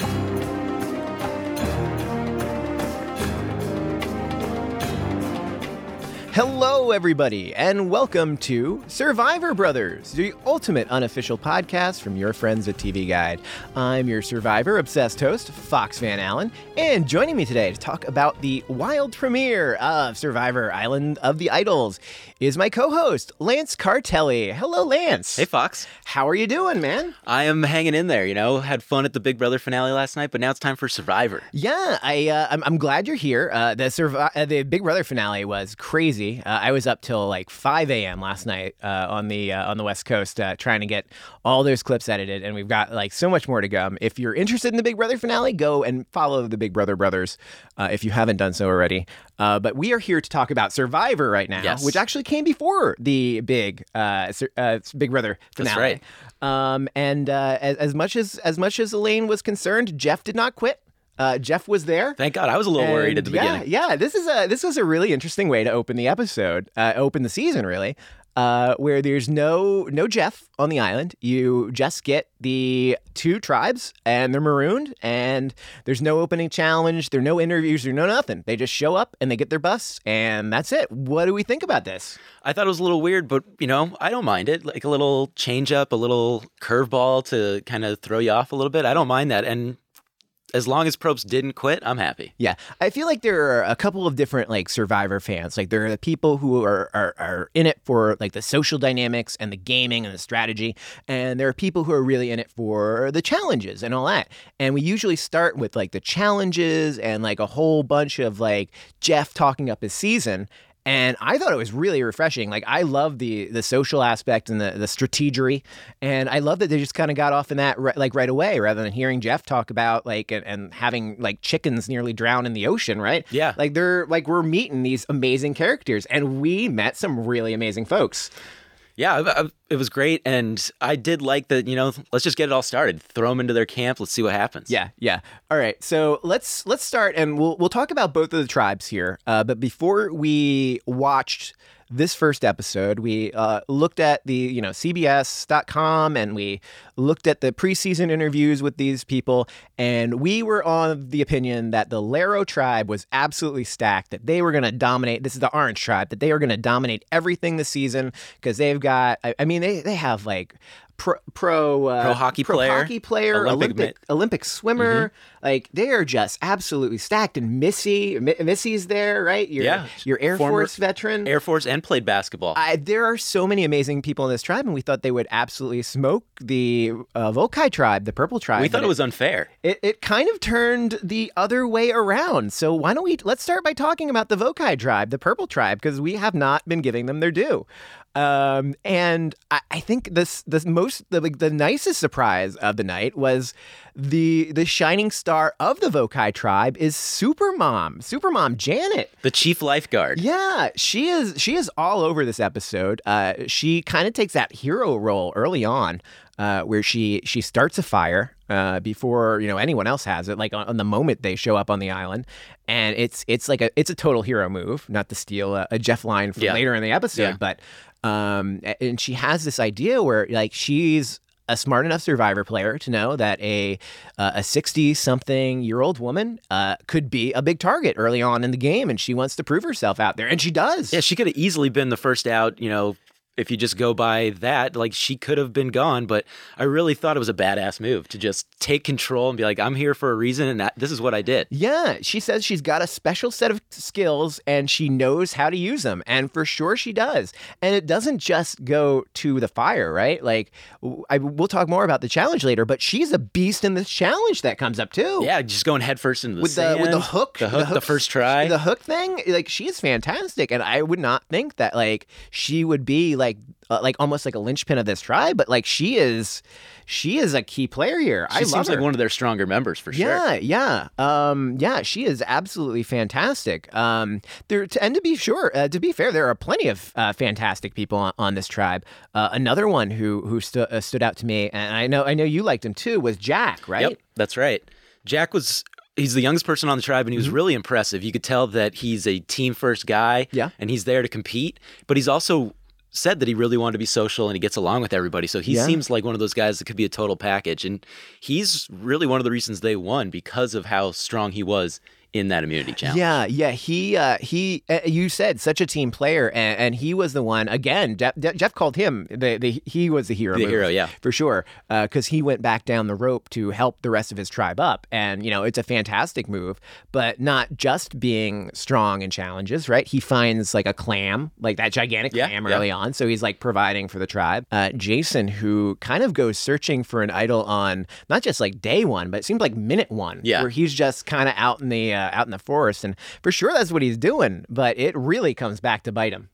Thank you. Hello, everybody, and welcome to Survivor Brothers, the ultimate unofficial podcast from your friends at TV Guide. I'm your Survivor obsessed host, Fox Van Allen, and joining me today to talk about the wild premiere of Survivor Island of the Idols is my co host, Lance Cartelli. Hello, Lance. Hey, Fox. How are you doing, man? I am hanging in there. You know, had fun at the Big Brother finale last night, but now it's time for Survivor. Yeah, I uh, I'm, I'm glad you're here. Uh, the Survi- uh, the Big Brother finale was crazy. Uh, I was up till like 5 a.m. last night uh, on the uh, on the West Coast uh, trying to get all those clips edited, and we've got like so much more to come. If you're interested in the Big Brother finale, go and follow the Big Brother brothers uh, if you haven't done so already. Uh, but we are here to talk about Survivor right now, Yes. which actually came before the big uh, uh, Big Brother finale. That's right. Um, and uh, as, as much as as much as Elaine was concerned, Jeff did not quit. Uh, Jeff was there. Thank God. I was a little worried at the yeah, beginning. Yeah, this is a this was a really interesting way to open the episode, uh, open the season really, uh, where there's no no Jeff on the island. You just get the two tribes, and they're marooned, and there's no opening challenge. There are no interviews. There's no nothing. They just show up and they get their bus, and that's it. What do we think about this? I thought it was a little weird, but you know, I don't mind it. Like a little change up, a little curveball to kind of throw you off a little bit. I don't mind that. And as long as Probst didn't quit, I'm happy. Yeah, I feel like there are a couple of different like Survivor fans. Like there are the people who are, are are in it for like the social dynamics and the gaming and the strategy, and there are people who are really in it for the challenges and all that. And we usually start with like the challenges and like a whole bunch of like Jeff talking up his season. And I thought it was really refreshing. Like I love the the social aspect and the the strategery, and I love that they just kind of got off in that ri- like right away, rather than hearing Jeff talk about like and, and having like chickens nearly drown in the ocean, right? Yeah. like they're like we're meeting these amazing characters, and we met some really amazing folks. Yeah, it was great. And I did like that, you know, let's just get it all started. Throw them into their camp. Let's see what happens. Yeah, yeah. All right, so let's let's start, and we'll we'll talk about both of the tribes here. Uh, but before we watched this first episode, we uh, looked at the you know CBS.com, and we looked at the preseason interviews with these people, and we were on the opinion that the Lairo tribe was absolutely stacked. That they were going to dominate. This is the Orange tribe. That they were going to dominate everything this season because they've got. I, I mean, they they have like. Pro pro, uh, Pro hockey pro player, hockey player, Olympic Olympic Olympic swimmer. Like they are just absolutely stacked. And Missy, Mi- Missy's there, right? Your, Yeah. your Air Former Force veteran. Air Force and played basketball. I, there are so many amazing people in this tribe, and we thought they would absolutely smoke the uh, Vokai tribe, the Purple tribe. we thought it was unfair. It, it kind of turned the other way around. So why don't we let's start by talking about the Vokai tribe, the Purple tribe, because we have not been giving them their due. Um, and I, I think this the most the like, the nicest surprise of the night was the the shining star of the Vokai tribe is Supermom, Supermom Janet. The chief lifeguard. Yeah, she is. She is all over this episode. Uh, she kind of takes that hero role early on, uh, where she she starts a fire uh, before you know anyone else has it. Like on, on the moment they show up on the island, and it's it's like a it's a total hero move. Not to steal a, a Jeff line from Yeah. later in the episode, Yeah. but um, and she has this idea where like she's a smart enough survivor player to know that a uh, a 60 something year old woman uh, could be a big target early on in the game and she wants to prove herself out there and she does Yeah, she could have easily been the first out, you know, if you just go by that, like she could have been gone. But I really thought it was a badass move to just take control and be like, I'm here for a reason and that, this is what I did. Yeah, she says she's got a special set of skills and she knows how to use them. And for sure she does. And it doesn't just go to the fire, right? Like, I, we'll talk more about the challenge later, but she's a beast in this challenge that comes up too. Yeah, just going headfirst into the With the, with the hook, the hook, the, hooks- first try. the hook thing, like she is fantastic, and I would not think that like she would be like uh, like almost like a linchpin of this tribe, but like she is, she is a key player here. She I seems love her. like one of their stronger members for sure. Yeah, yeah, um, yeah. She is absolutely fantastic. Um, there, to, and to be sure, uh, to be fair, there are plenty of uh, fantastic people on, on this tribe. Uh, another one who who stu- uh, stood out to me, and I know I know you liked him too, was Jack. Right? Yep, that's right. Jack was he's the youngest person on the tribe and he was really impressive. You could tell that he's a team first guy Mm-hmm. Yeah. and he's there to compete, but he's also said that he really wanted to be social and he gets along with everybody. So he Yeah. seems like one of those guys that could be a total package and he's really one of the reasons they won because of how strong he was in that immunity challenge. Yeah, yeah. He, uh, he. Uh, you said such a team player, and, and he was the one. Again, Je- Je- Jeff called him. The, the he was the hero. The move, hero, yeah. for sure. Because he went back down the rope to help the rest of his tribe up, and you know it's a fantastic move. But not just being strong in challenges, right? He finds like a clam, like that gigantic Yeah, clam yeah. early on, so he's like providing for the tribe. Uh, Jason, who kind of goes searching for an idol on not just like day one, but it seems like minute one, Yeah. where he's just kind of out in the uh, out in the forest, and for sure that's what he's doing. But it really comes back to bite him.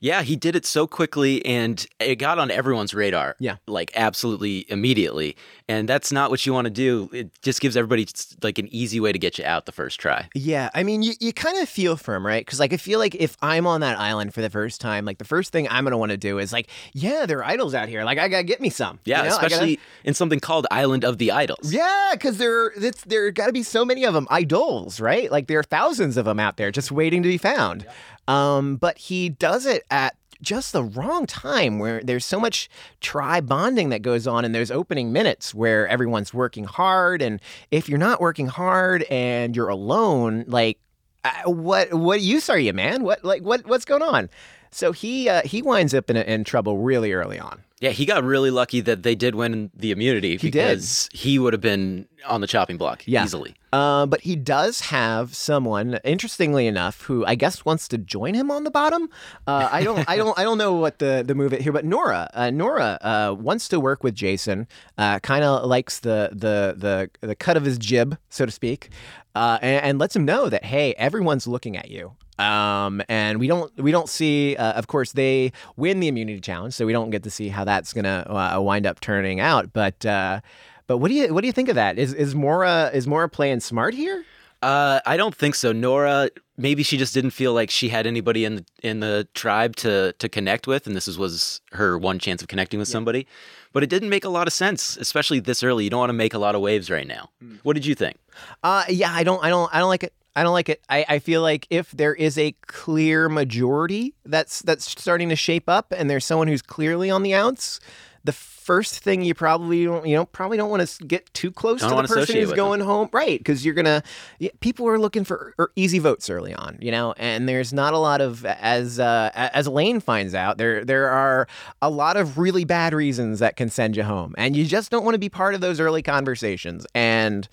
Yeah, he did it so quickly and it got on everyone's radar. Yeah. Like absolutely immediately. And that's not what you want to do. It just gives everybody like an easy way to get you out the first try. Yeah, I mean, you, you kind of feel for him, right? Because like I feel like if I'm on that island for the first time, like the first thing I'm gonna want to do is like, yeah, there are idols out here. Like I gotta get me some. Yeah, you know? I gotta- especially in something called Island of the Idols. Yeah, because there, it's, there got to be so many of them, idols, right? Like there are thousands of them out there just waiting to be found. Um, but he does it at just the wrong time where there's so much tribe bonding that goes on in those opening minutes where everyone's working hard. And if you're not working hard and you're alone, like, uh, what what use are you, man? What like what what's going on? So he uh, he winds up in, in trouble really early on. Yeah, he got really lucky that they did win the immunity He did. because he would have been on the chopping block Yeah. easily. Uh, but he does have someone, interestingly enough, who I guess wants to join him on the bottom. Uh, I don't, I don't, I don't know what the the move here, but Noura, uh, Noura uh, wants to work with Jason. Uh, kind of likes the the the the cut of his jib, so to speak, uh, and, and lets him know that hey, everyone's looking at you. Um, and we don't we don't see. Uh, of course, they win the immunity challenge, so we don't get to see how that's gonna uh, wind up turning out. But uh, but what do you what do you think of that? Is is Noura is Noura playing smart here? Uh, I don't think so. Noura, maybe she just didn't feel like she had anybody in the, in the tribe to to connect with, and this is, was her one chance of connecting with somebody. But it didn't make a lot of sense, especially this early. You don't want to make a lot of waves right now. What did you think? Uh, yeah, I don't I don't I don't like it. I don't like it. I, I feel like if there is a clear majority that's that's starting to shape up, and there's someone who's clearly on the outs, the first thing you probably don't you know probably don't want to get too close Don't to the person who's with them. going home, right? Because you're gonna yeah, people are looking for er, easy votes early on, you know, and there's not a lot of as uh, as Elaine finds out there there are a lot of really bad reasons that can send you home, and you just don't want to be part of those early conversations and.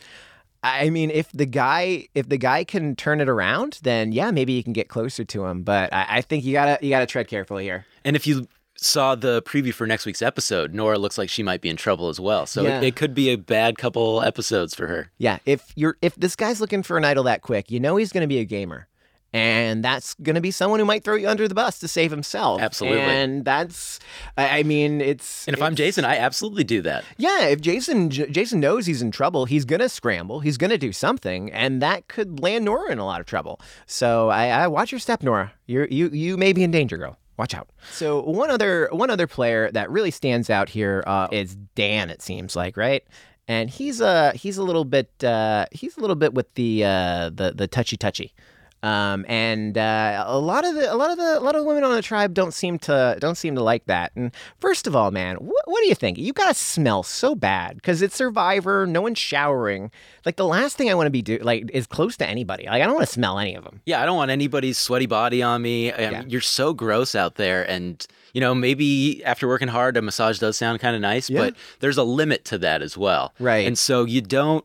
I mean, if the guy if the guy can turn it around, then yeah, maybe you can get closer to him. But I, I think you gotta you gotta tread carefully here. And if you saw the preview for next week's episode, Noura looks like she might be in trouble as well. So Yeah. it, it could be a bad couple episodes for her. Yeah, if you're if this guy's looking for an idol that quick, you know he's gonna be a gamer. And that's going to be someone who might throw you under the bus to save himself. Absolutely. And that's, I I mean, it's. And if I'm Jason, I absolutely do that. Yeah, if Jason J- Jason knows he's in trouble, he's gonna scramble. He's gonna do something, and that could land Noura in a lot of trouble. So I, I watch your step, Noura. You're you you may be in danger, girl. Watch out. So one other one other player that really stands out here uh, is Dan. It seems like right. And he's a he's a little bit uh, he's a little bit with the uh, the the touchy touchy. Um, and uh, a lot of the a lot of the a lot of women on the tribe don't seem to don't seem to like that. And first of all, man, what, what do you think? You gotta smell so bad because it's Survivor. No one's showering. Like the last thing I want to be do like is close to anybody. Like I don't want to smell any of them. Yeah, I don't want anybody's sweaty body on me. I Yeah. You're so gross out there. And, you know, maybe after working hard, a massage does sound kind of nice, Yeah. but there's a limit to that as well. Right. And so you don't,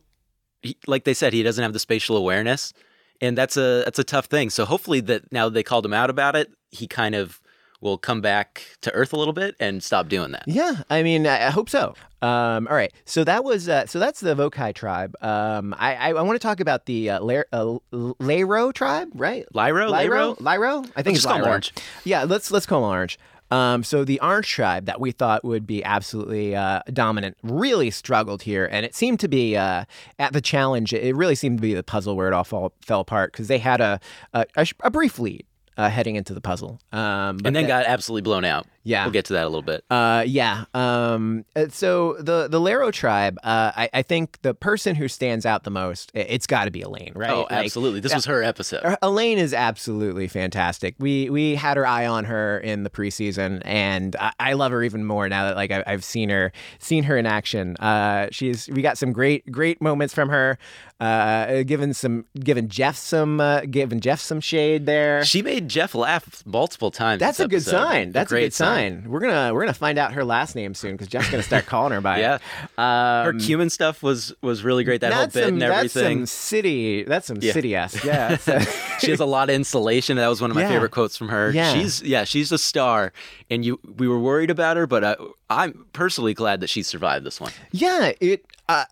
like they said, he doesn't have the spatial awareness. And that's a that's a tough thing. So hopefully that now they called him out about it, he kind of will come back to earth a little bit and stop doing that. Yeah, I mean, I, I hope so. Um, all right, so that was uh, so that's the Vokai tribe. Um, I I, I want to talk about the uh, Ler- uh, Lero tribe, right? Lyro? Lyro, Lyro. I think Let's it's just call him Lyro. Orange. Yeah, let's let's call him Orange. Um, so the Orange Tribe that we thought would be absolutely uh, dominant really struggled here, and it seemed to be uh, at the challenge. It really seemed to be the puzzle where it all fall, fell apart because they had a a, a, a brief lead uh, heading into the puzzle, um, and then that- got absolutely blown out. Yeah. we'll get to that a little bit. uh, yeah. Um, uh, so the the Lairo tribe, uh, I, I think the person who stands out the most, it's got to be Elaine, right? oh, Like, absolutely. This was her episode. Elaine is absolutely fantastic. We we had her eye on her in the preseason, and I, I love her even more now that like I, I've seen her seen her in action. Uh, she's we got some great great moments from her. Uh, given some given Jeff some uh, given Jeff some shade there. She made Jeff laugh multiple times. That's a good sign. That's a, great good sign. We're gonna we're gonna find out her last name soon because Jeff's gonna start calling her by Yeah. it. Um, Her cumin stuff was was really great. That whole bit some, and That's everything. some city. That's some Yeah. city esque. Yeah. So- she has a lot of insulation. That was one of my Yeah. favorite quotes from her. Yeah. She's yeah, she's a star. And you we were worried about her, but I, I'm personally glad that she survived this one. Yeah, it uh,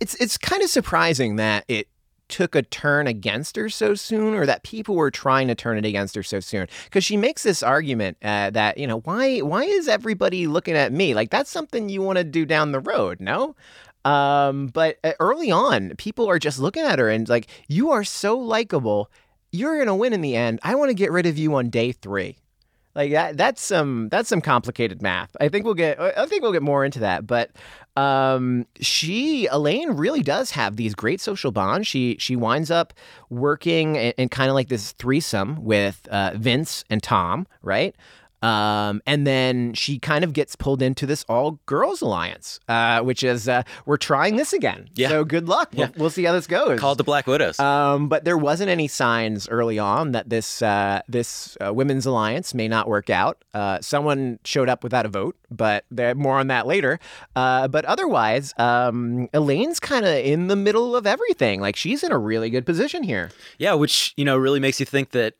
it's it's kind of surprising that it took a turn against her so soon, or that people were trying to turn it against her so soon. Because she makes this argument uh, that you know why why is everybody looking at me like that's something you want to do down the road, no? Um, but uh, early on, people are just looking at her and like you are so likable, you're gonna win in the end. I want to get rid of you on day three. Like that that's some that's some complicated math. I think we'll get I think we'll get more into that, but um she Elaine really does have these great social bonds. She she winds up working in, in kind of like this threesome with uh, Vince and Tom, right? Um, and then she kind of gets pulled into this all girls alliance, uh, which is uh, we're trying this again. Yeah. So good luck. We'll, Yeah. we'll see how this goes. Called the Black Widows. Um, but there wasn't any signs early on that this uh, this uh, women's alliance may not work out. Uh, someone showed up without a vote, but there, more on that later. Uh, but otherwise, um, Elaine's kind of in the middle of everything. Like she's in a really good position here. yeah, which you know really makes you think that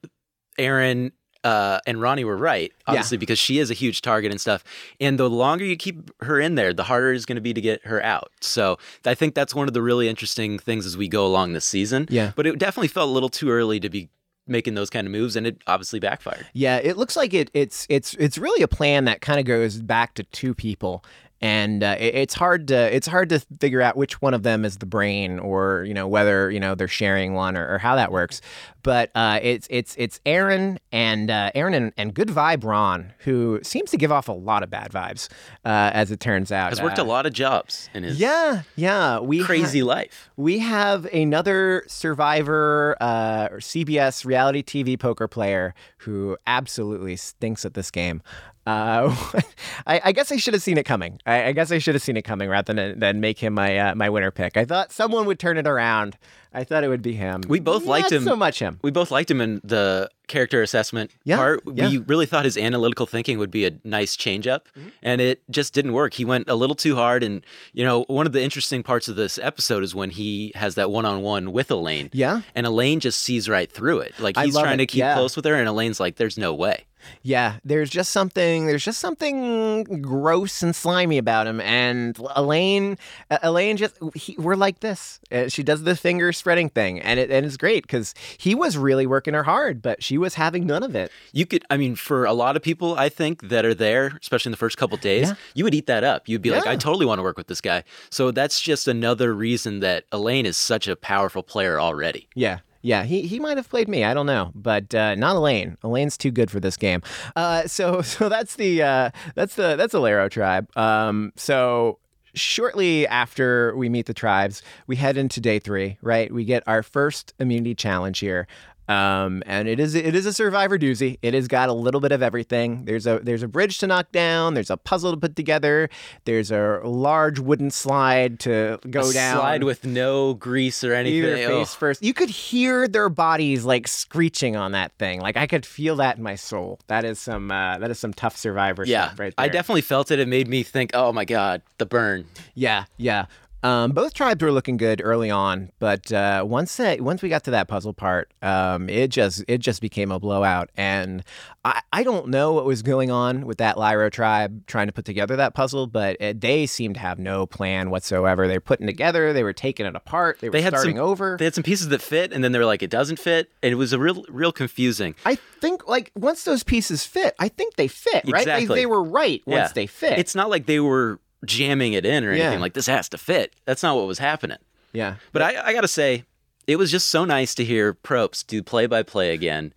Aaron uh, and Ronnie were right, obviously, because she is a huge target and stuff. And the longer you keep her in there, the harder it's going to be to get her out. So I think that's one of the really interesting things as we go along this season. Yeah. But it definitely felt a little too early to be making those kind of moves, and it obviously backfired. Yeah, it looks like it. It's it's it's really a plan that kind of goes back to two people, and uh, it, it's hard to it's hard to figure out which one of them is the brain, or you know whether you know they're sharing one or, or how that works. But uh, it's it's it's Aaron and uh, Aaron and, and Good Vibe Ron, who seems to give off a lot of bad vibes, uh, as it turns out. Has worked Uh, a lot of jobs in his Yeah, yeah. We ha- crazy life. we have another Survivor uh, or CBS reality TV poker player who absolutely stinks at this game. Uh, I, I guess I should have seen it coming. I, I guess I should have seen it coming rather than than make him my uh, my winner pick. I thought someone would turn it around. I thought it would be him. We both liked him. so much him. We both liked him in the character assessment Yeah, part. yeah. We really thought his analytical thinking would be a nice change up, Mm-hmm. and it just didn't work. He went a little too hard. And, you know, one of the interesting parts of this episode is when he has that one on one with Elaine. Yeah. And Elaine just sees right through it. Like he's trying it, to keep yeah. close with her, and Elaine's like, there's no way. Yeah, there's just something. There's just something gross and slimy about him. And Elaine, Elaine, just he, we're like this. Uh, she does the finger spreading thing, and it and it's great because he was really working her hard, but she was having none of it. You could, I mean, for a lot of people, I think that are there, especially in the first couple days, Yeah. you would eat that up. You'd be like, I totally want to work with this guy. So that's just another reason that Elaine is such a powerful player already. Yeah. Yeah, he, he might have played me. I don't know, but uh, not Elaine. Elaine's too good for this game. Uh, so so that's the uh, that's the that's Lairo tribe. Um, so shortly after we meet the tribes, we head into day three. Right, we get our first immunity challenge here. Um, and it is it is a survivor doozy. It has got a little bit of everything. There's a there's a bridge to knock down. There's a puzzle to put together. There's a large wooden slide to go A down. Slide with no grease or anything. Either face first. You could hear their bodies like screeching on that thing. Like I could feel that in my soul. That is some uh, that is some tough survivor Yeah, stuff right there. I definitely felt it. It made me think, oh my God, the burn. Yeah, yeah. Um, both tribes were looking good early on, but uh, once that once we got to that puzzle part, um, it just it just became a blowout. And I, I don't know what was going on with that Lairo tribe trying to put together that puzzle, but it, they seemed to have no plan whatsoever. They were putting together, they were taking it apart, they were They had starting some over. They had some pieces that fit, and then they were like, it doesn't fit, and it was a real, real confusing. I think like once those pieces fit, I think they fit, right? They, they were right once Yeah. they fit. It's not like they were jamming it in or anything. Yeah. Like this has to fit. That's not what was happening. yeah. But I, I got to say, it was just so nice to hear Probst do play by play again,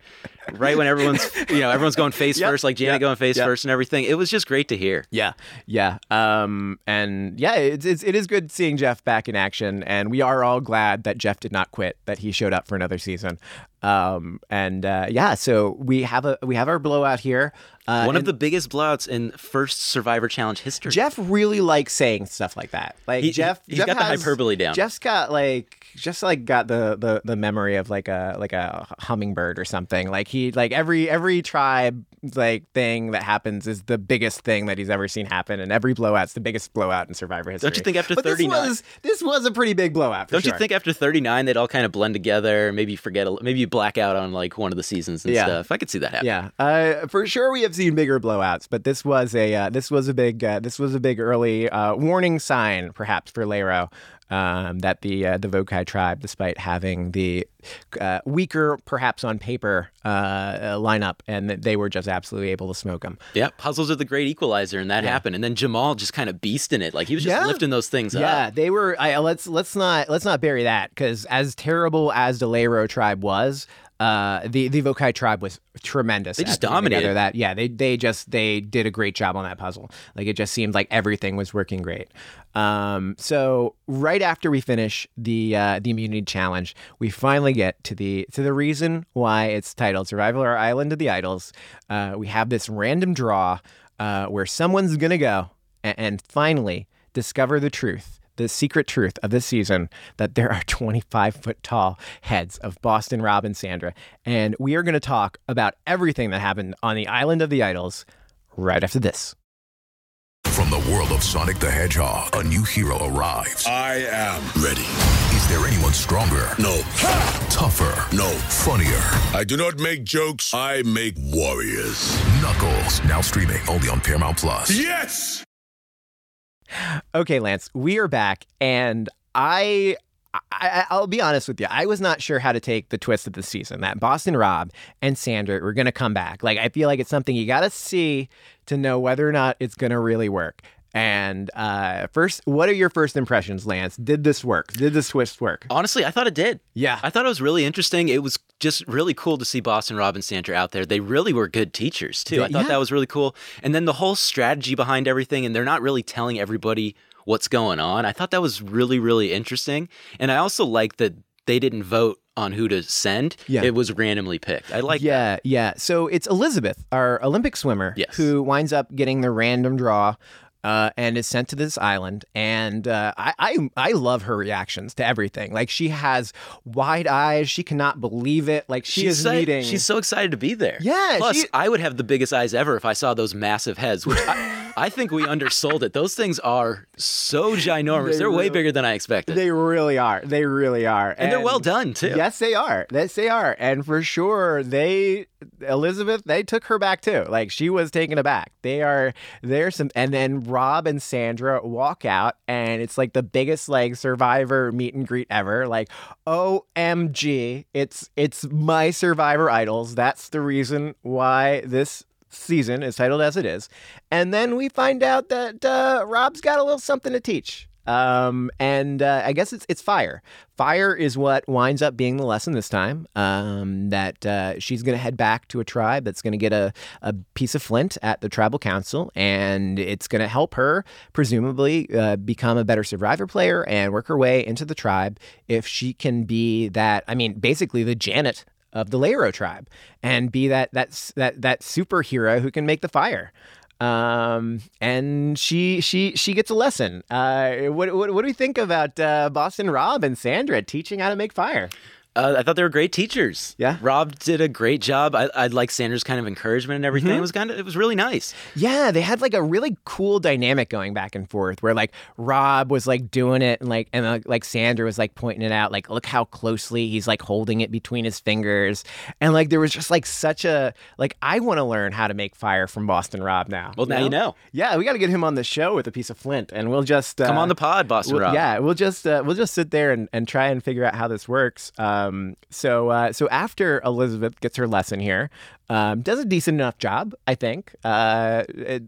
right when everyone's you know everyone's going face Yep, first, like Janet yep, going face yep. first and everything. It was just great to hear. Yeah, yeah, um, and yeah, it's, it's it is good seeing Jeff back in action, and we are all glad that Jeff did not quit, that he showed up for another season, um, and uh, yeah, so we have a we have our blowout here. Uh, One of the biggest blowouts in first Survivor Challenge history. Jeff really likes saying stuff like that. Like He- Jeff, he's Jeff got the hyperbole down. Jeff's got like just like got the, the the memory of like a like a hummingbird or something. Like he like every every tribe like thing that happens is the biggest thing that he's ever seen happen, and every blowout's the biggest blowout in Survivor history. Don't you think after but 39 This was, this was a pretty big blowout. Don't sure. you think after 39 they'd all kind of blend together? Maybe forget, a, maybe you black out on like one of the seasons and Yeah. stuff. I could see that happen. Yeah, uh, for sure we have seen bigger blowouts, but this was a uh, this was a big uh, this was a big early uh, warning sign, perhaps for Lairo, um, that the uh, the Vokai tribe, despite having the uh, weaker, perhaps on paper, uh, uh, lineup, and that they were just absolutely able to smoke them. Yeah, puzzles are the great equalizer, and that Yeah. happened. And then Jamal just kind of beast in it, like he was just Yeah. lifting those things Yeah, up. Yeah, they were. I, let's let's not let's not bury that because as terrible as the Lairo tribe was, uh, the the Vokai tribe was tremendous. They just dominated. That yeah, they they just they did a great job on that puzzle. Like it just seemed like everything was working great. Um, so right after we finish the uh, the immunity challenge, we finally get to the to the reason why it's titled "Survivor Island of the Idols." Uh, we have this random draw uh, where someone's gonna go and, and finally discover the truth. The secret truth of this season that there are 25 foot tall heads of Boston Rob and Sandra. And we are going to talk about everything that happened on the island of the idols right after this. From the world of Sonic the Hedgehog, a new hero arrives. I am ready. Is there anyone stronger? No. Tougher? No. Funnier? I do not make jokes. I make warriors. Knuckles, now streaming only on Paramount Plus. Yes! Okay, Lance, we are back, and I, I, I'll be honest with you. I was not sure how to take the twist of the season that Boston Rob and Sandra were going to come back. Like, I feel like it's something you got to see to know whether or not it's going to really work. And uh, first, what are your first impressions, Lance? Did this work? Did the twist work? Honestly, I thought it did. Yeah. I thought it was really interesting. It was just really cool to see Boston Rob and Sandra out there. They really were good teachers, too. They- I thought yeah. that was really cool. And then the whole strategy behind everything, and they're not really telling everybody what's going on. I thought that was really, really interesting. And I also like that they didn't vote on who to send. Yeah. It was randomly picked. I like that. yeah, yeah. So it's Elizabeth, our Olympic swimmer, Yes. who winds up getting the random draw. Uh, and is sent to this island, and uh, I, I I love her reactions to everything. Like she has wide eyes; she cannot believe it. Like she she's is so, meeting. She's so excited to be there. Yeah, Plus, she- I would have the biggest eyes ever if I saw those massive heads, which I, I think we undersold it. Those things are so ginormous. They are way bigger than I expected. They really are. They really are, and, they're well done too. Yes, they are. Yes, they are. And for sure, they Elizabeth, they took her back too. Like she was taken aback. They are there's some and then Rob and Sandra walk out and it's like the biggest like survivor meet and greet ever. Like, OMG, it's it's my survivor idols. That's the reason why this season is titled as it is. And then we find out that uh, Rob's got a little something to teach. Um, and uh, I guess it's it's fire. Fire is what winds up being the lesson this time. Um, that uh, she's going to head back to a tribe that's going to get a, a piece of flint at the tribal council, and it's going to help her presumably uh, become a better survivor player and work her way into the tribe if she can be that. I mean, basically the Janet of the Lairo tribe and be that that that that superhero who can make the fire. Um, and she she she gets a lesson. Uh, what what, what do we think about uh, Boston Rob and Sandra teaching how to make fire? Uh, I thought they were great teachers. Yeah. Rob did a great job. I, I like Sandra's kind of encouragement and everything. Mm-hmm. It was kind of it was really nice. Yeah, they had like a really cool dynamic going back and forth where like Rob was like doing it and like and uh, like Sandra was like pointing it out like look how closely he's like holding it between his fingers and like there was just like such a like I want to learn how to make fire from Boston Rob now. Well, now you know. Yeah, we got to get him on the show with a piece of flint and we'll just uh, Come on the pod, Boston we'll- Rob. Yeah, we'll just uh, we'll just sit there and, and try and figure out how this works. Um, so uh, so after Elizabeth gets her lesson here, um, does a decent enough job, I think. Uh, it,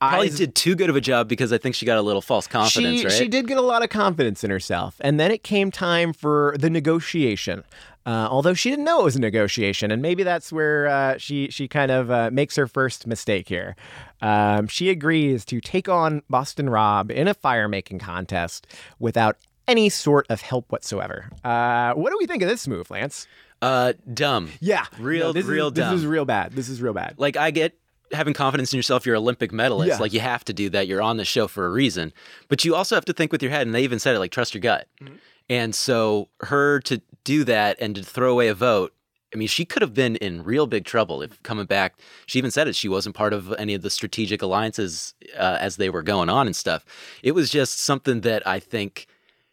Probably eyes- did too good of a job because I think she got a little false confidence, she, right? She did get a lot of confidence in herself. And then it came time for the negotiation. Uh, although she didn't know it was a negotiation, and maybe that's where uh, she she kind of uh, makes her first mistake here. Um, she agrees to take on Boston Rob in a fire making contest without any sort of help whatsoever. Uh, what do we think of this move, Lance? Uh, dumb. Yeah, Real- No, this real is, dumb. This is real bad. This is real bad. Like I get having confidence in yourself. You're an Olympic medalist. Yeah. Like you have to do that. You're on the show for a reason. But you also have to think with your head. And they even said it like trust your gut. Mm-hmm. And so her to do that and to throw away a vote. I mean, she could have been in real big trouble if coming back. She even said it. She wasn't part of any of the strategic alliances uh, as they were going on and stuff. It was just something that I think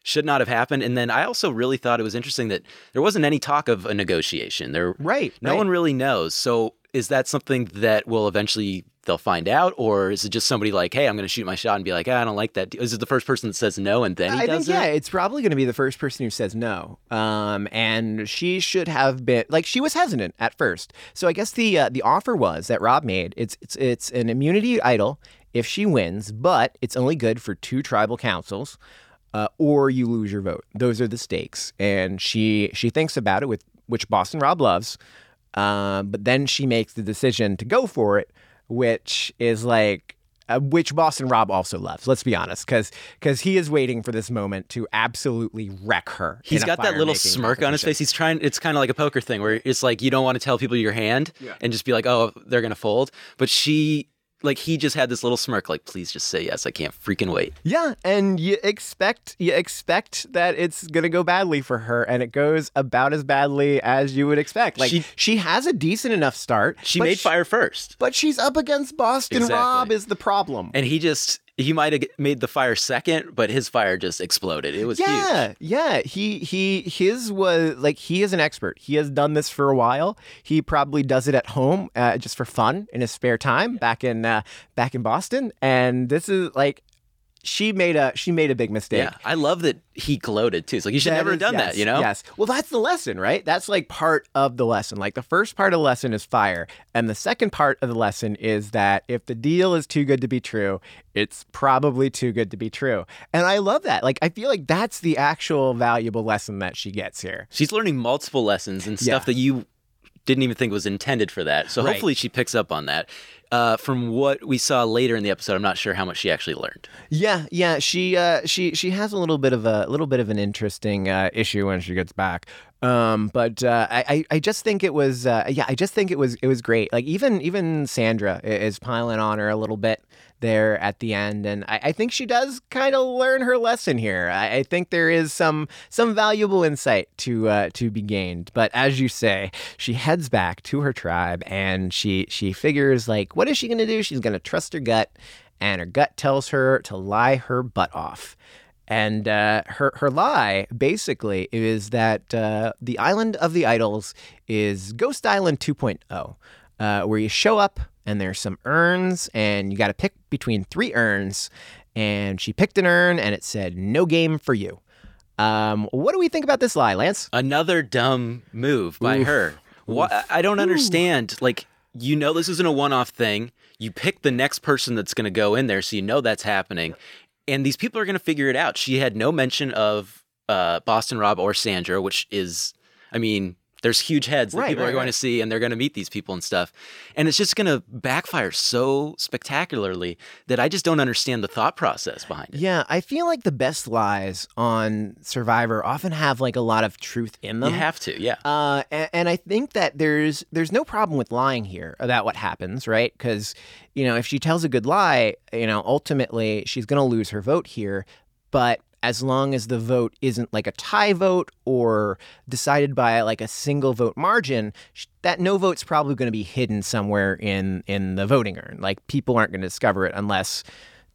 should not have happened. And then I also really thought it was interesting that there wasn't any talk of a negotiation. There, Right, No right. one really knows. So is that something that will eventually they'll find out, or is it just somebody like, hey, I'm going to shoot my shot and be like, ah, I don't like that. Is it the first person that says no and then he I does think yeah, it's probably going to be the first person who says no. Um, and she should have been like she was hesitant at first. So I guess the uh, the offer was that Rob made. It's it's it's an immunity idol if she wins, but it's only good for two tribal councils. Uh, or you lose your vote. Those are the stakes. And she she thinks about it with which Boston Rob loves, uh, but then she makes the decision to go for it, which is like uh, which Boston Rob also loves. Let's be honest, because because he is waiting for this moment to absolutely wreck her. He's got that little smirk on his face. He's trying. It's kind of like a poker thing where it's like you don't want to tell people your hand and just be like, oh, they're gonna fold. But she, like, he just had this little smirk, like, please just say yes. I can't freaking wait. Yeah, and you expect you expect that it's gonna go badly for her, and it goes about as badly as you would expect. Like she, She- has a decent enough start. She made sh- fire first, but she's up against Boston Exactly. Rob is the problem. and he just he might have made the fire second, but his fire just exploded. It was yeah, huge. yeah. He he his was like he is an expert. He has done this for a while. He probably does it at home uh, just for fun in his spare time back in uh, back in Boston. And this is like she made a she made a big mistake. Yeah, I love that he gloated too. It's like you should That never have done yes, that. You know? Yes. Well, that's the lesson, right? That's like part of the lesson. Like the first part of the lesson is fire, and the second part of the lesson is that if the deal is too good to be true, it's probably too good to be true. And I love that. Like I feel like that's the actual valuable lesson that she gets here. She's learning multiple lessons and stuff Yeah. that you didn't even think was intended for that. So Right. hopefully she picks up on that. Uh, from what we saw later in the episode, I'm not sure how much she actually learned. Yeah, yeah. She uh, she she has a little bit of a little bit of an interesting uh, issue when she gets back. Um, but uh, I I- just think it was uh, yeah I just think it was it was great. Like even even Sandra is piling on her a little bit there at the end, and I, I think she does kind of learn her lesson here. I, I think there is some some valuable insight to uh, to be gained. But as you say, she heads back to her tribe, and she she figures like what is she gonna do? She's gonna trust her gut and her gut tells her to lie her butt off. And uh, her her lie basically is that uh, the island of the idols is Ghost Island 2.0, uh, where you show up and there's some urns and you got to pick between three urns. And she picked an urn and it said no game for you. Um, what do we think about this lie, Lance? Another dumb move by Oof. her. What I don't understand. Like you know, this isn't a one-off thing. You pick the next person that's going to go in there, so you know that's happening, and these people are going to figure it out. She had no mention of uh, Boston Rob or Sandra, which is, I mean. There's huge heads that Right, people right, are going right. to see, and they're going to meet these people and stuff. And it's just going to backfire so spectacularly that I just don't understand the thought process behind it. Yeah, I feel like the best lies on Survivor often have like a lot of truth in them. You have to, yeah. Uh, and, and I think that there's there's no problem with lying here about what happens, right? Because you know if she tells a good lie, you know ultimately she's going to lose her vote here. But as long as the vote isn't like a tie vote or decided by like a single vote margin, that no vote's probably going to be hidden somewhere in in the voting urn. Like people aren't going to discover it unless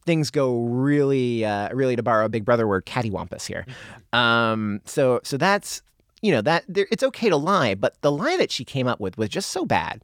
things go really, uh, really to borrow a Big Brother word, cattywampus here. Um, so so that's you know that there, it's okay to lie, but the lie that she came up with was just so bad.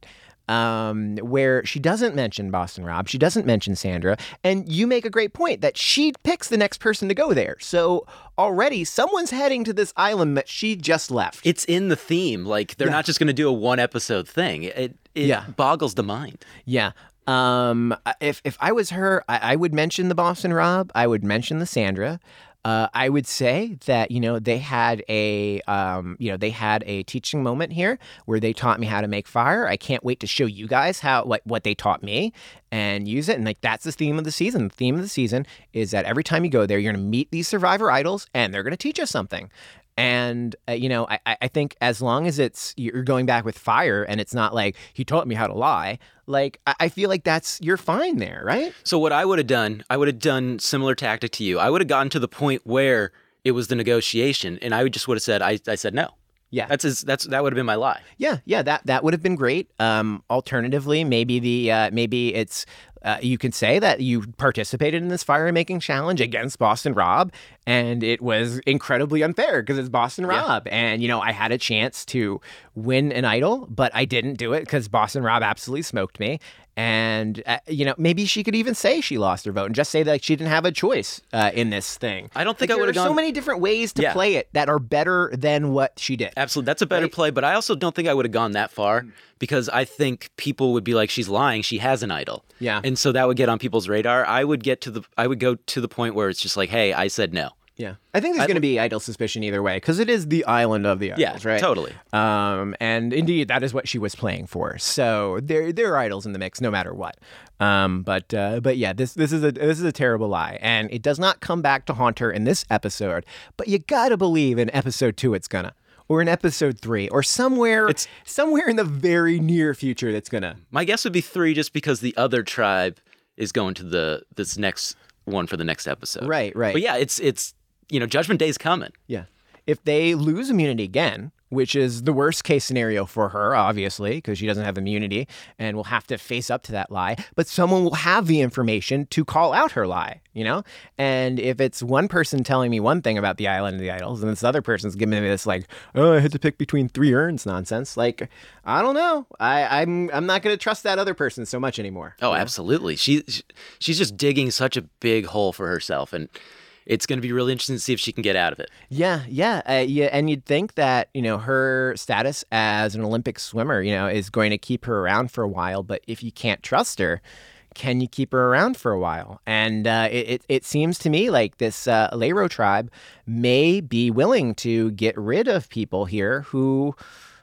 Um, where she doesn't mention Boston Rob, she doesn't mention Sandra, and you make a great point that she picks the next person to go there. So already someone's heading to this island that she just left. It's in the theme. Like they're Yeah. not just going to do a one episode thing. It it Yeah. boggles the mind. Yeah. Um, if if I was her, I, I would mention the Boston Rob. I would mention the Sandra. Uh, I would say that you know they had a um, you know they had a teaching moment here where they taught me how to make fire. I can't wait to show you guys how what what they taught me and use it. And like that's the theme of the season. The theme of the season is that every time you go there, you're going to meet these survivor idols, and they're going to teach us something. And uh, you know, I, I think as long as it's you're going back with fire, and it's not like he taught me how to lie. Like I, I feel like that's you're fine there, right? So what I would have done, I would have done similar tactic to you. I would have gotten to the point where it was the negotiation, and I would just would have said, I, I said no. Yeah. That's his, that's that would have been my lie. Yeah, yeah, that that would have been great. Um, alternatively, maybe the uh, maybe it's uh, you can say that you participated in this fire making challenge against Boston Rob, and it was incredibly unfair because it's Boston Rob, and you know I had a chance to win an idol, but I didn't do it because Boston Rob absolutely smoked me. And uh, you know maybe she could even say she lost her vote and just say that she didn't have a choice uh, in this thing. I don't think Like, I would have there are so many different ways to Yeah. play it that are better than what she did. Absolutely, that's a better Right. play. But I also don't think I would have gone that far because I think people would be like, "She's lying. She has an idol." Yeah. and so that would get on people's radar. I would get to the, I would go to the point where it's just like, "Hey, I said no." Yeah, I think there's going to be idle suspicion either way because it is the island of the Yeah, idols, right? totally. Um, and indeed, that is what she was playing for. So there, there are idols in the mix, no matter what. Um, but uh, but yeah, this this is a this is a terrible lie, and it does not come back to haunt her in this episode. But you gotta believe in episode two, it's gonna. Or in episode three, or somewhere, It's- somewhere in the very near future, that's gonna. My guess would be three, just because the other tribe is going to the this next one for the next episode. Right, right. But yeah, it's it's you know Judgment Day's coming. Yeah. If they lose immunity again, which is the worst case scenario for her, obviously, because she doesn't have immunity and will have to face up to that lie, but someone will have the information to call out her lie, you know? And if it's one person telling me one thing about the island of the idols and this other person's giving me this like, oh, I had to pick between three urns nonsense, like, I don't know. I, I'm I'm not gonna trust that other person so much anymore. Oh, absolutely. She she- she's just digging such a big hole for herself, and it's going to be really interesting to see if she can get out of it. Yeah, yeah, uh, yeah, and you'd think that you know her status as an Olympic swimmer, you know, is going to keep her around for a while. But if you can't trust her, can you keep her around for a while? And uh, it, it it seems to me like this uh, Lairo tribe may be willing to get rid of people here who.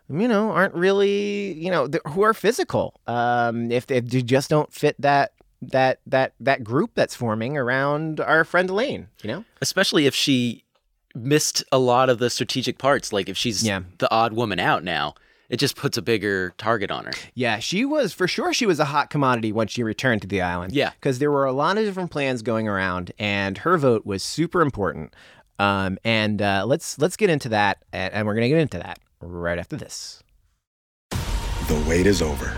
You know, aren't really you know who are physical. Um, if they just don't fit that that that that group that's forming around our friend Elaine. You know. Especially if she missed a lot of the strategic parts. Like if she's Yeah. the odd woman out now, it just puts a bigger target on her. Yeah, she was for sure. She was a hot commodity once she returned to the island. Yeah. because there were a lot of different plans going around, and her vote was super important. Um, and uh, let's let's get into that, and, and we're gonna get into that right after this. The wait is over.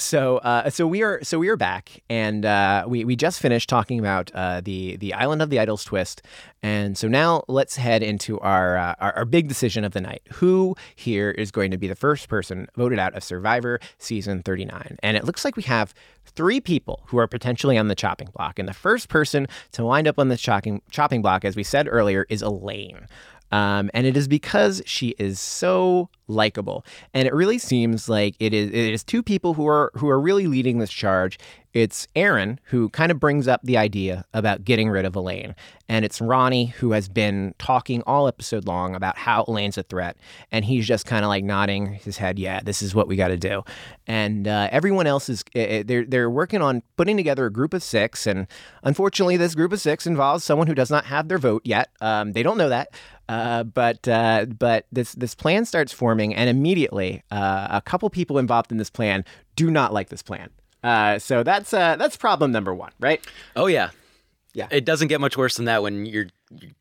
So, uh, so we are so we are back, and uh, we we just finished talking about uh, the the Island of the Idols twist, and so now let's head into our, uh, our our big decision of the night. Who here is going to be the first person voted out of Survivor season thirty nine? And it looks like we have three people who are potentially on the chopping block, and the first person to wind up on the chopping chopping block, as we said earlier, is Elaine. Um, and it is because she is so likable, and it really seems like it is it is two people who are who are really leading this charge It's Aaron who kind of brings up the idea about getting rid of Elaine. And it's Ronnie who has been talking all episode long about how Elaine's a threat. And he's just kind of like nodding his head, yeah, this is what we got to do. And uh, everyone else is, uh, they're, they're working on putting together a group of six. And unfortunately, this group of six involves someone who does not have their vote yet. Um, they don't know that. Uh, but uh, but this this plan starts forming, and immediately uh, a couple people involved in this plan do not like this plan. Uh, so that's uh, that's problem number one, right? Oh yeah, yeah. It doesn't get much worse than that when you're, you're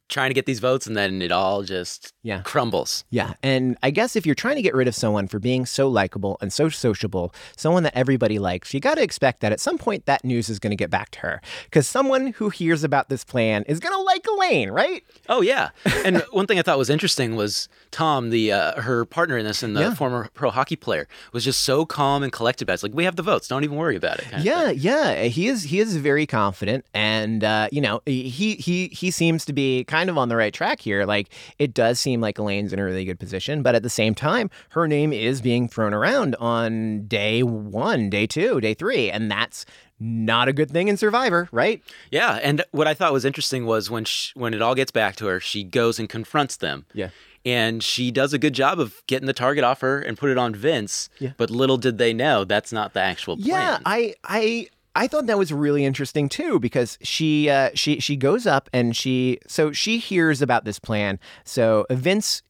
trying to get these votes and then it all just yeah. crumbles. Yeah. And I guess if you're trying to get rid of someone for being so likable and so sociable, someone that everybody likes, you got to expect that at some point that news is going to get back to her. Because someone who hears about this plan is going to like Elaine, right? Oh, yeah. And one thing I thought was interesting was Tom, the uh, her partner in this and the yeah. former pro hockey player, was just so calm and collected about it. It's like, we have the votes. Don't even worry about it. Yeah. Yeah. He is, he is very confident. And, uh, you know, he, he, he seems to be kind of on the right track here. Like it does seem like Elaine's in a really good position, but at the same time, her name is being thrown around on day one, day two, day three, and that's not a good thing in Survivor, right? Yeah, and what I thought was interesting was when she, when it all gets back to her, she goes and confronts them. Yeah. And she does a good job of getting the target off her and put it on Vince. Yeah. But little did they know that's not the actual plan. Yeah, I I I thought that was really interesting too because she uh, she she goes up and she so she hears about this plan. So Vince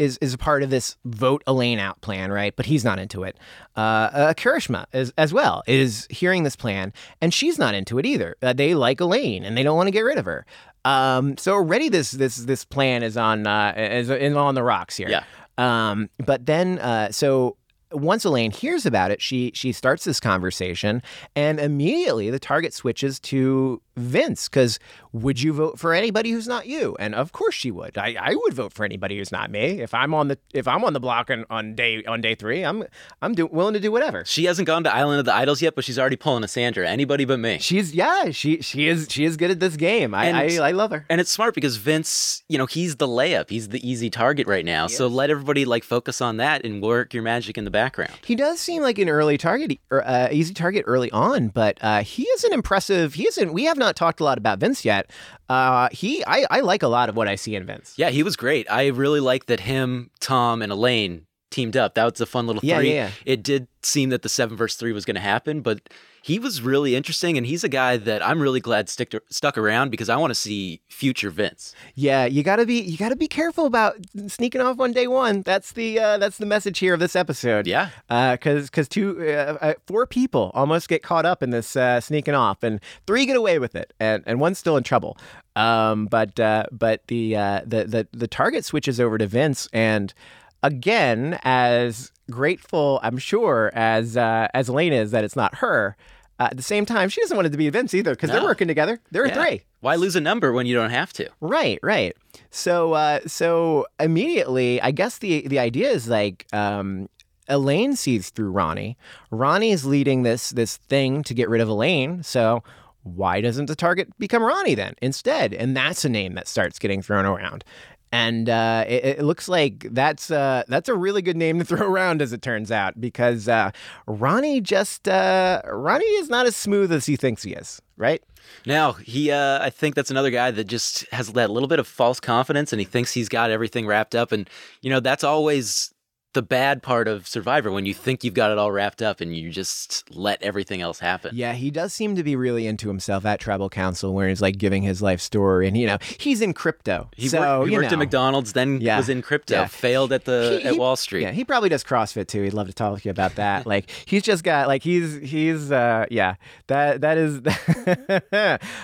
is is a part of this vote Elaine out plan, right? But he's not into it. Uh, uh, is as well is hearing this plan, and she's not into it either. Uh, they like Elaine and they don't want to get rid of her. Um, so already this this this plan is on uh, is, is on the rocks here. Yeah. Um, but then uh, so once Elaine hears about it, she she starts this conversation, and immediately the target switches to Vince because would you vote for anybody who's not you? And of course she would. I, I would vote for anybody who's not me. If I'm on the if I'm on the block on, on day on day three, I'm I'm do, willing to do whatever. She hasn't gone to Island of the Idols yet, but she's already pulling a Sandra. Anybody but me. She's yeah. She she is she is good at this game. I I, I, love her. And it's smart because Vince, you know, he's the layup. He's the easy target right now. So let everybody like focus on that and work your magic in the background. He does seem like an early target, uh, easy target early on, but uh, he is an impressive. He isn't. We have not talked a lot about Vince yet. Uh, he, I, I like a lot of what I see in Vince. Yeah, he was great. I really like that him, Tom, and Elaine teamed up. That was a fun little three. Yeah, yeah. It did seem that the seven verse three was going to happen, but he was really interesting, and he's a guy that I'm really glad stick to, stuck around because I want to see future Vince. Yeah, you gotta be you gotta be careful about sneaking off on day one. That's the uh, that's the message here of this episode. Yeah, because uh, because two uh, uh, four people almost get caught up in this uh, sneaking off, and three get away with it, and and one's still in trouble. Um, but uh, but the the the the target switches over to Vince and again, as grateful, I'm sure, as uh, as Elaine is that it's not her. Uh, at the same time, she doesn't want it to be Vince either because no. they're working together. They're yeah. three. Why lose a number when you don't have to? Right, right. So, uh, so immediately, I guess the the idea is like um, Elaine sees through Ronnie. Ronnie is leading this this thing to get rid of Elaine. So why doesn't the target become Ronnie then instead? And that's a name that starts getting thrown around and uh, it, it, looks like that's uh, that's a really good name to throw around, as it turns out, because uh, Ronnie just uh, Ronnie is not as smooth as he thinks he is, right? Now he, uh, I think that's another guy that just has that little bit of false confidence, and he thinks he's got everything wrapped up, and you know that's always the bad part of Survivor when you think you've got it all wrapped up and you just let everything else happen. Yeah, he does seem to be really into himself at Tribal Council, where he's like giving his life story, and you know he's in crypto. He so, worked, he worked know. at McDonald's, then yeah. was in crypto, yeah. failed at the he, at he, Wall Street. Yeah, he probably does CrossFit too. He'd love to talk to you about that. like he's just got like he's he's uh yeah that that is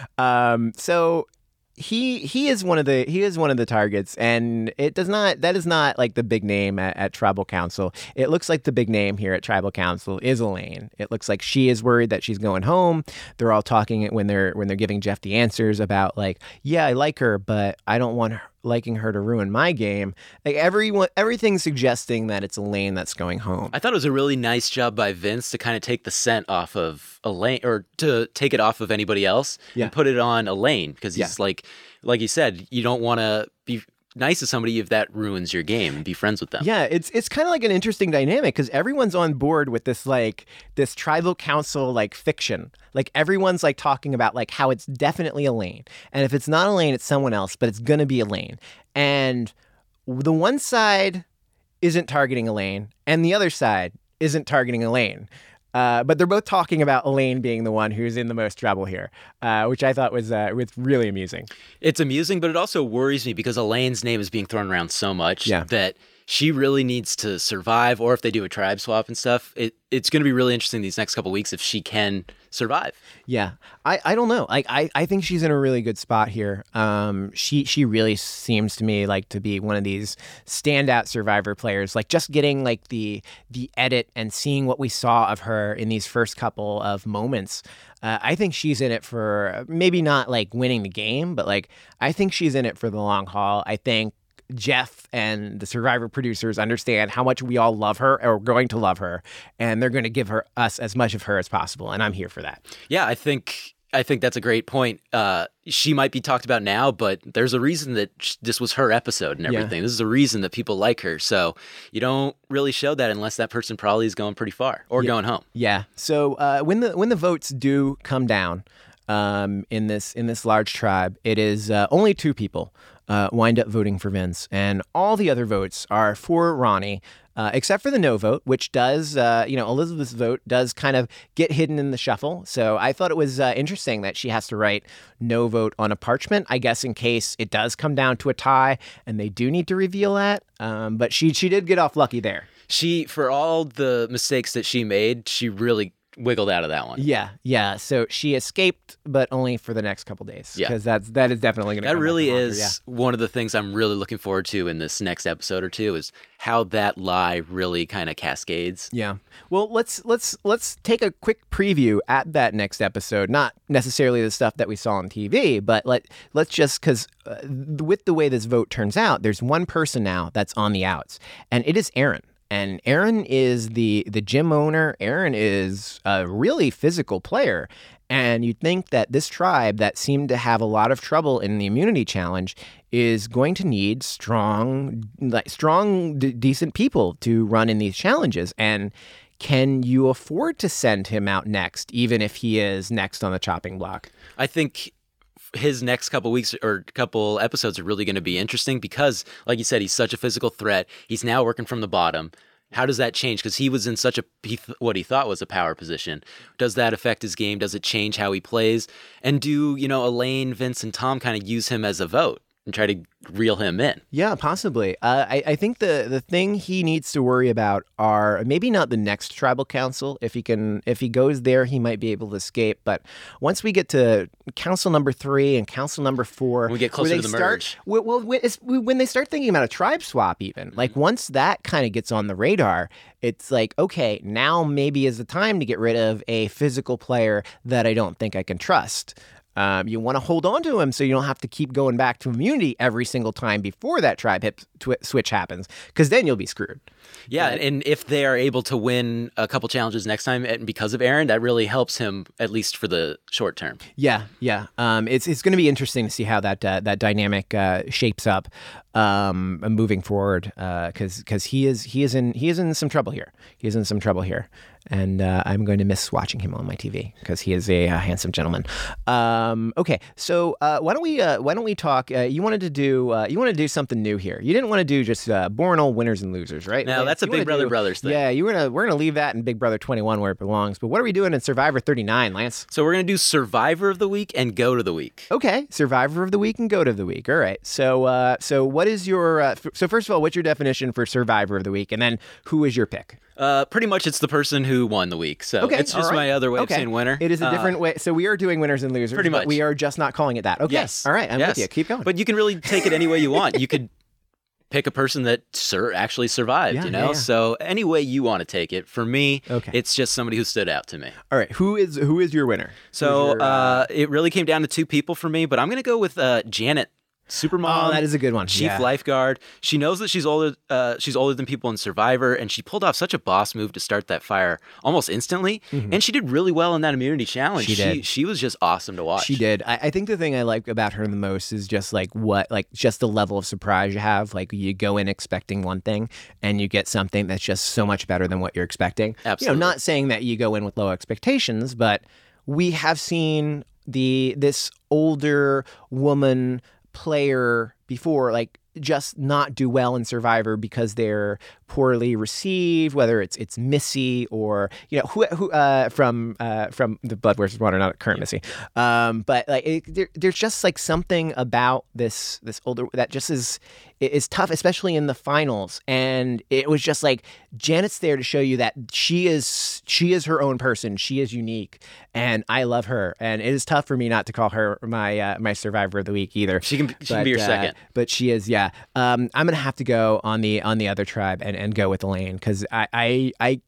um so he he is one of the he is one of the targets, and it does not that is not like the big name at, at, Tribal Council. It looks like the big name here at Tribal Council is Elaine. It looks like she is worried that she's going home. They're all talking when they're when they're giving Jeff the answers about like, yeah, I like her, but I don't want her, liking her to ruin my game. Like everyone, everything's suggesting that it's Elaine that's going home. I thought it was a really nice job by Vince to kind of take the scent off of Elaine, or to take it off of anybody else yeah. and put it on Elaine because he's yeah. like, like you said, you don't want to be nice to somebody if that ruins your game be friends with them. Yeah, it's it's kind of like an interesting dynamic because everyone's on board with this like this tribal council like fiction. Like everyone's like talking about like how it's definitely Elaine, and if it's not Elaine, it's someone else, but it's gonna be Elaine. And the one side isn't targeting Elaine, and the other side isn't targeting Elaine. Uh, but they're both talking about Elaine being the one who's in the most trouble here, uh, which I thought was uh, was really amusing. It's amusing, but it also worries me because Elaine's name is being thrown around so much Yeah. that she really needs to survive. Or if they do a tribe swap and stuff, it, it's going to be really interesting these next couple weeks if she can survive. Yeah, I, I don't know. I, I think she's in a really good spot here. Um, she she really seems to me like to be one of these standout Survivor players. Like just getting like the the edit and seeing what we saw of her in these first couple of moments. Uh, I think she's in it for maybe not like winning the game, but like I think she's in it for the long haul. I think Jeff and the Survivor producers understand how much we all love her or are going to love her, and they're going to give her us as much of her as possible. And I'm here for that. Yeah, I think I think that's a great point. Uh, she might be talked about now, but there's a reason that sh- this was her episode and Yeah. everything. This is a reason that people like her. So you don't really show that unless that person probably is going pretty far or going home. Yeah. So uh, when the when the votes do come down um, in this in this large tribe, it is uh, only two people uh, wind up voting for Vince, and all the other votes are for Ronnie. Uh, except for the no vote, which does, uh, you know, Elizabeth's vote does kind of get hidden in the shuffle. So I thought it was uh, interesting that she has to write no vote on a parchment. I guess in case it does come down to a tie, and they do need to reveal that. Um, but she she did get off lucky there. She, for all the mistakes that she made, she really wiggled out of that one. Yeah, yeah. So she escaped, but only for the next couple days. Yeah. because that's that is definitely going to. That really is one of the things I'm really looking forward to in this next episode or two is how that lie really kind of cascades. Yeah. Well, let's let's let's take a quick preview at that next episode. Not necessarily the stuff that we saw on TV, but let let's just because uh, with the way this vote turns out, there's one person now that's on the outs, and it is Aaron. And Aaron is the the gym owner. Aaron is a really physical player. And you'd think that this tribe that seemed to have a lot of trouble in the immunity challenge is going to need strong, like strong, d- decent people to run in these challenges. And can you afford to send him out next, even if he is next on the chopping block? I think his next couple weeks or couple episodes are really going to be interesting because, like you said, he's such a physical threat. He's now working from the bottom. How does that change? Because he was in such a he th- what he thought was a power position. Does that affect his game? Does it change how he plays? And do you know Elaine, Vince, and Tom kind of use him as a vote and try to reel him in? Yeah, possibly. Uh, I, I think the the thing he needs to worry about are maybe not the next tribal council. If he can, if he goes there, he might be able to escape. But once we get to council number three and council number four, When we get closer to the start, merge. Well, when they start thinking about a tribe swap, even like once that kind of gets on the radar, it's like okay, now maybe is the time to get rid of a physical player that I don't think I can trust. Um, you want to hold on to him so you don't have to keep going back to immunity every single time before that tribe hip twi- switch happens, because then you'll be screwed. Yeah, and if they are able to win a couple challenges next time, and because of Aaron, that really helps him at least for the short term. Yeah, yeah. Um, it's it's going to be interesting to see how that uh, that dynamic uh, shapes up um, moving forward, because because he is he is in he is in some trouble here. He is in some trouble here, and uh, I'm going to miss watching him on my TV because he is a, uh handsome gentleman. Um, okay, so uh, why don't we uh, why don't we talk? Uh, you wanted to do uh, you want to do something new here. You didn't want to do just uh, boring old winners and losers, right? No, Like, that's a Big Brother do- Brothers thing. Yeah, you were gonna we're gonna leave that in Big Brother 21 where it belongs. But what are we doing in Survivor 39, Lance? So we're gonna do Survivor of the Week and Goat of the Week. Okay, Survivor of the Week and Goat of the Week. All right. So, uh, so what is your? Uh, f- so first of all, what's your definition for Survivor of the Week, and then who is your pick? Uh, pretty much, it's the person who won the week. So Okay, it's just right. my other way Okay. of saying winner. It is a Uh, different way. So we are doing winners and losers. Pretty but much. we are just not calling it that. Okay. Yes. All right. I'm yes. with you. Keep going. But you can really take it any way you want. You could pick a person that sur- actually survived. Yeah, you know. yeah. So any way you want to take it. For me, Okay. it's just somebody who stood out to me. all right. Who is who is your winner? So your, uh, it really came down to two people for me, but I'm gonna go with uh, Janet. Supermom. Oh, that is a good one. Chief Yeah. lifeguard. She knows that she's older. Uh, she's older than people in Survivor, and she pulled off such a boss move to start that fire almost instantly. And she did really well in that immunity challenge. Mm-hmm. She did. She, was just awesome to watch. She did. I, I think the thing I like about her the most is just like what, like just the level of surprise you have. Like you go in expecting one thing and you get something that's just so much better than what you're expecting. Absolutely. You know, not saying that you go in with low expectations, but we have seen the this older woman player before, like just not do well in Survivor because they're poorly received, whether it's it's Missy or you know who who uh, from uh, from the Blood versus Water, not current Missy, um, but like it, there, there's just like something about this this older that just is is tough, especially in the finals. And it was just like Janet's there to show you that she is she is her own person, she is unique, and I love her. And it is tough for me not to call her my uh, my Survivor of the week either. She can she can be your uh, second. but she is yeah. Um, I'm gonna have to go on the on the other tribe and, and go with Elaine because I, I I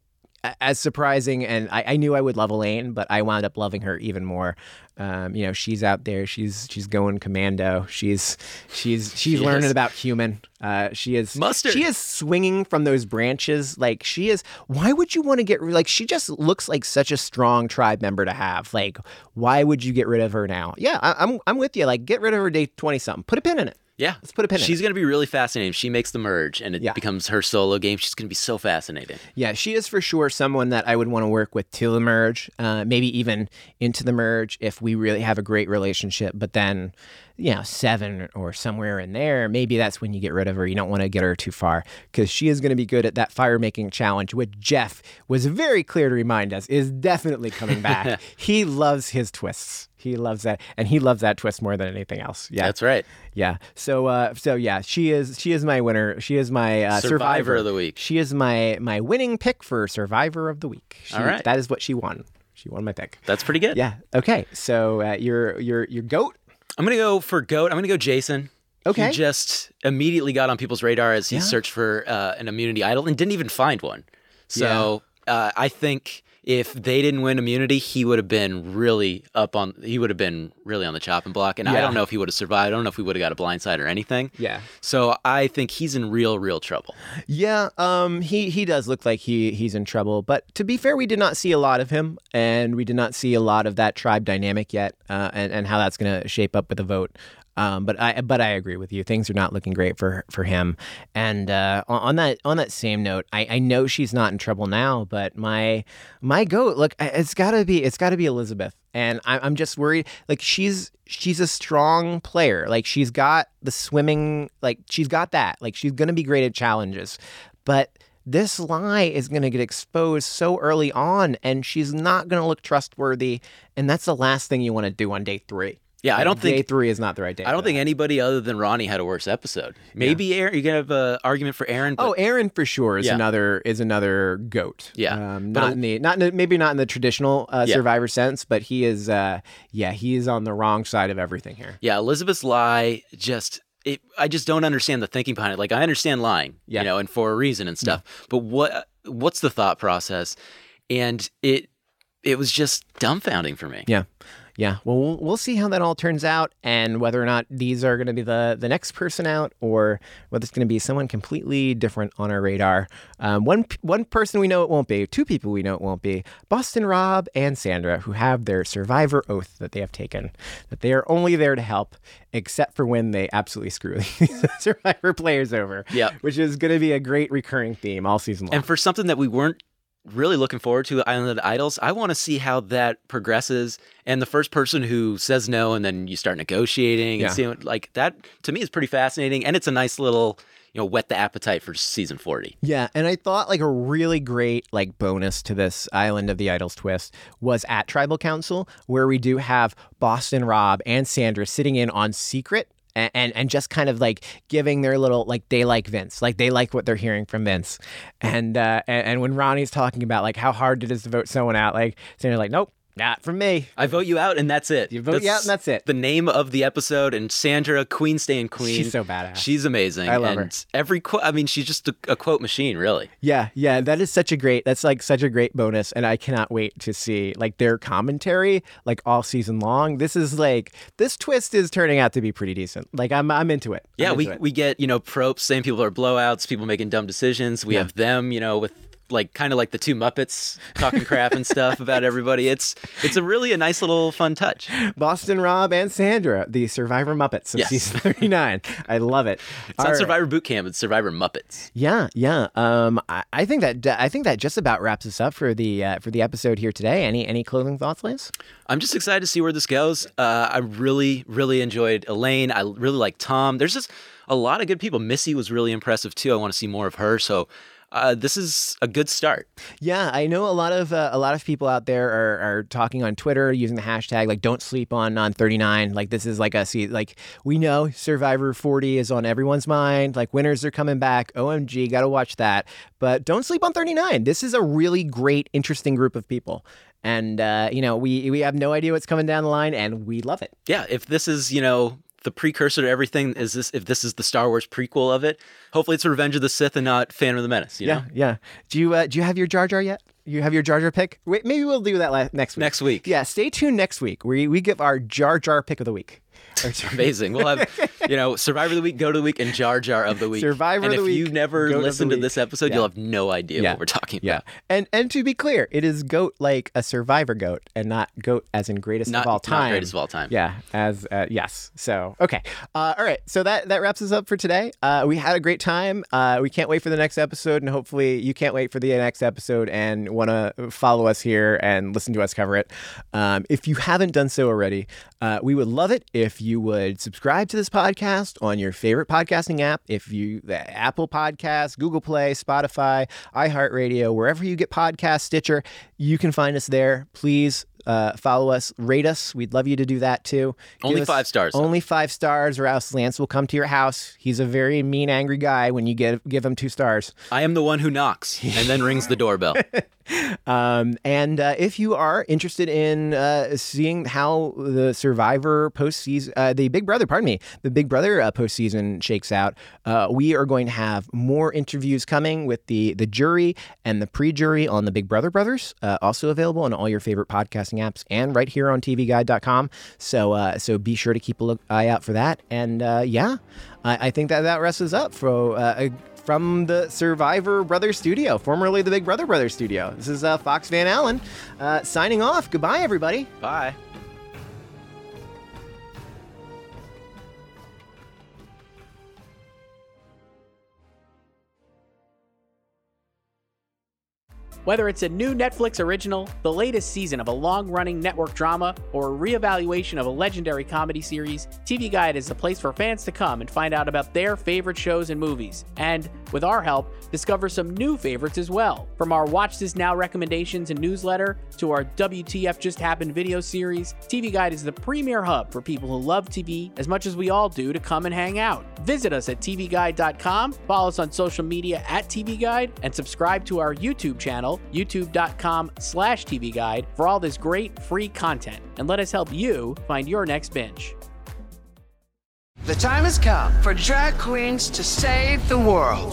as surprising and I, I knew I would love Elaine, but I wound up loving her even more. Um, you know, she's out there. She's she's going commando. She's she's she's She learning is. about human. Uh, she is Mustard. She is swinging from those branches. Like she is. Why would you want to get like? She just looks like such a strong tribe member to have. Like, why would you get rid of her now? Yeah, I, I'm I'm with you. Like, get rid of her day twenty something. Put a pin in it. Yeah. Let's put a pin in She's it. going to be really fascinating. She makes the merge and it Yeah. becomes her solo game. She's going to be so fascinating. Yeah, she is for sure someone that I would want to work with to the merge, uh, maybe even into the merge if we really have a great relationship. But then, you know, seven or somewhere in there, maybe that's when you get rid of her. You don't want to get her too far because she is going to be good at that fire making challenge, which Jeff was very clear to remind us is definitely coming back. he loves his twists. He loves that, and he loves that twist more than anything else. Yeah, That's right. yeah. So, uh, so yeah, she is she is my winner. She is my uh, Survivor survivor of the week. She is my my winning pick for Survivor of the week. She, All right. that is what she won. She won my pick. That's pretty good. Yeah. Okay. So uh, your your your goat. I'm going to go for GOAT. I'm going to go Jason. Okay. He just immediately got on people's radar as he Yeah. searched for uh, an immunity idol and didn't even find one. So uh, I think if they didn't win immunity, he would have been really up on. He would have been really on the chopping block, and I don't know if he would have survived. I don't know if we would have got a blindside or anything. Yeah. So I think he's in real, real trouble. Yeah. Um. He he does look like he he's in trouble. But to be fair, we did not see a lot of him, and we did not see a lot of that tribe dynamic yet, uh, and and how that's going to shape up with the vote. Um, but I but I agree with you. Things are not looking great for for him. And uh, on, that on that same note, I, I know she's not in trouble now. But my my goat, look, it's gotta be it's gotta be Elizabeth. And I, I'm just worried. Like she's she's a strong player. Like she's got the swimming. Like she's got that. Like she's gonna be great at challenges. But this lie is going to get exposed so early on, and she's not going to look trustworthy. And that's the last thing you want to do on day three. Yeah, I don't think- day three is not the right day. I don't think that. anybody other than Ronnie had a worse episode. Maybe Aaron. You can have an argument for Aaron. But Oh, Aaron for sure is Yeah. another is another goat. Yeah. um, not in the not in maybe not in the traditional uh, Yeah. Survivor sense, but he is. Uh, yeah, he is on the wrong side of everything here. Yeah, Elizabeth's lie just it, I just don't understand the thinking behind it. Like I understand lying, Yeah. you know, and for a reason and stuff. But what what's the thought process? And it it was just dumbfounding for me. Yeah. Yeah. Well, we'll we'll see how that all turns out and whether or not these are going to be the, the next person out or whether it's going to be someone completely different on our radar. Um, one, one person we know it won't be, two people we know it won't be Boston Rob and Sandra, who have their survivor oath that they have taken, that they are only there to help, except for when they absolutely screw these survivor players over. Yep. Which is going to be a great recurring theme all season long. And for something that we weren't really looking forward to, Island of the Idols, I want to see how that progresses. And the first person who says no, and then you start negotiating Yeah. and seeing like that to me is pretty fascinating. And it's a nice little, you know, whet the appetite for season 40. Yeah, and I thought like a really great like bonus to this Island of the Idols twist was at Tribal Council where we do have Boston Rob and Sandra sitting in on secret and, and and just kind of like giving their little like they like Vince, like they like what they're hearing from Vince, and uh, and, and when Ronnie's talking about like how hard it is to vote someone out, like Sandra's like nope. Not from me. I vote you out, and that's it. You vote you out, and that's it. The name of the episode, and Sandra, Queen Staying Queen. She's so badass. She's amazing. I love her. Every quote, I mean, she's just a, a quote machine, really. Yeah, yeah, that is such a great. That's like such a great bonus, and I cannot wait to see like their commentary like all season long. This is like this twist is turning out to be pretty decent. Like I'm I'm into it. I'm Yeah, into we, it. we get, you know, props, saying people are blowouts, people making dumb decisions. We Yeah. have them, you know, with like kind of like the two Muppets talking crap and stuff about everybody. It's it's a really a nice little fun touch. Boston Rob and Sandra, the Survivor Muppets of Yes. season 39. I love it. It's All not right. Survivor Boot Camp, it's Survivor Muppets. Yeah, yeah. Um, I, I think that I think that just about wraps us up for the uh, for the episode here today. Any any closing thoughts, Lance? I'm just excited to see where this goes. Uh, I really, really enjoyed Elaine. I really like Tom. There's just a lot of good people. Missy was really impressive too. I want to see more of her. So uh, this is a good start. Yeah, I know a lot of uh, a lot of people out there are, are talking on Twitter using the hashtag like "Don't sleep on on 39." Like this is like a see like we know Survivor 40 is on everyone's mind. Like winners are coming back. OMG, got to watch that. But don't sleep on 39. This is a really great, interesting group of people. And uh, you know, we we have no idea what's coming down the line, and we love it. Yeah, if this is you know the precursor to everything, is this if this is the Star Wars prequel of it? Hopefully, it's Revenge of the Sith and not Phantom of the Menace. You yeah, know? yeah. Do you uh, do you have your Jar Jar yet? You have your Jar Jar pick? Wait, maybe we'll do that next week. Next week. Yeah, stay tuned next week. We we give our Jar Jar pick of the week. It's amazing. We'll have, you know, Survivor of the Week, Goat of the Week, and Jar Jar of the Week. Survivor and of the Week. if you've never listened to this episode, Yeah. you'll have no idea Yeah. what we're talking Yeah, about. and and to be clear, it is goat like a survivor goat, and not goat as in greatest Not- of all not time. greatest of all time. Yeah, as uh, yes. So okay, uh, all right. So that that wraps us up for today. Uh, we had a great time. Uh, we can't wait for the next episode, and hopefully you can't wait for the next episode and want to follow us here and listen to us cover it. Um, if you haven't done so already, uh, we would love it if you would subscribe to this podcast on your favorite podcasting app. If you the Apple Podcasts, Google Play, Spotify, iHeartRadio, wherever you get podcasts, Stitcher, you can find us there. Please uh, follow us, rate us. We'd love you to do that too. Give Only five stars. Only five stars, or else Lance will come to your house. He's a very mean, angry guy when you give give him two stars. I am the one who knocks and then rings the doorbell. Um, and uh, if you are interested in uh, seeing how the Survivor postseason, uh, the Big Brother, pardon me, the Big Brother uh, postseason shakes out, uh, we are going to have more interviews coming with the the jury and the pre-jury on the Big Brother Brothers, uh, also available on all your favorite podcasting apps and right here on TVGuide.com. So uh, so be sure to keep a look eye out for that. And uh, yeah, I, I think that that rests us up for. Uh, a, from the Survivor Brothers studio, formerly the Big Brother Brothers studio. This is uh, Fox Van Allen uh, signing off. Goodbye, everybody. Bye. Whether it's a new Netflix original, the latest season of a long running network drama, or a reevaluation of a legendary comedy series, TV Guide is the place for fans to come and find out about their favorite shows and movies. And, with our help, discover some new favorites as well. From our Watch This Now recommendations and newsletter to our WTF Just Happened video series, TV Guide is the premier hub for people who love TV as much as we all do to come and hang out. Visit us at tvguide.com, follow us on social media at TV Guide, and subscribe to our YouTube channel, youtube.com slash TV Guide, for all this great free content. And let us help you find your next binge. The time has come for drag queens to save the world.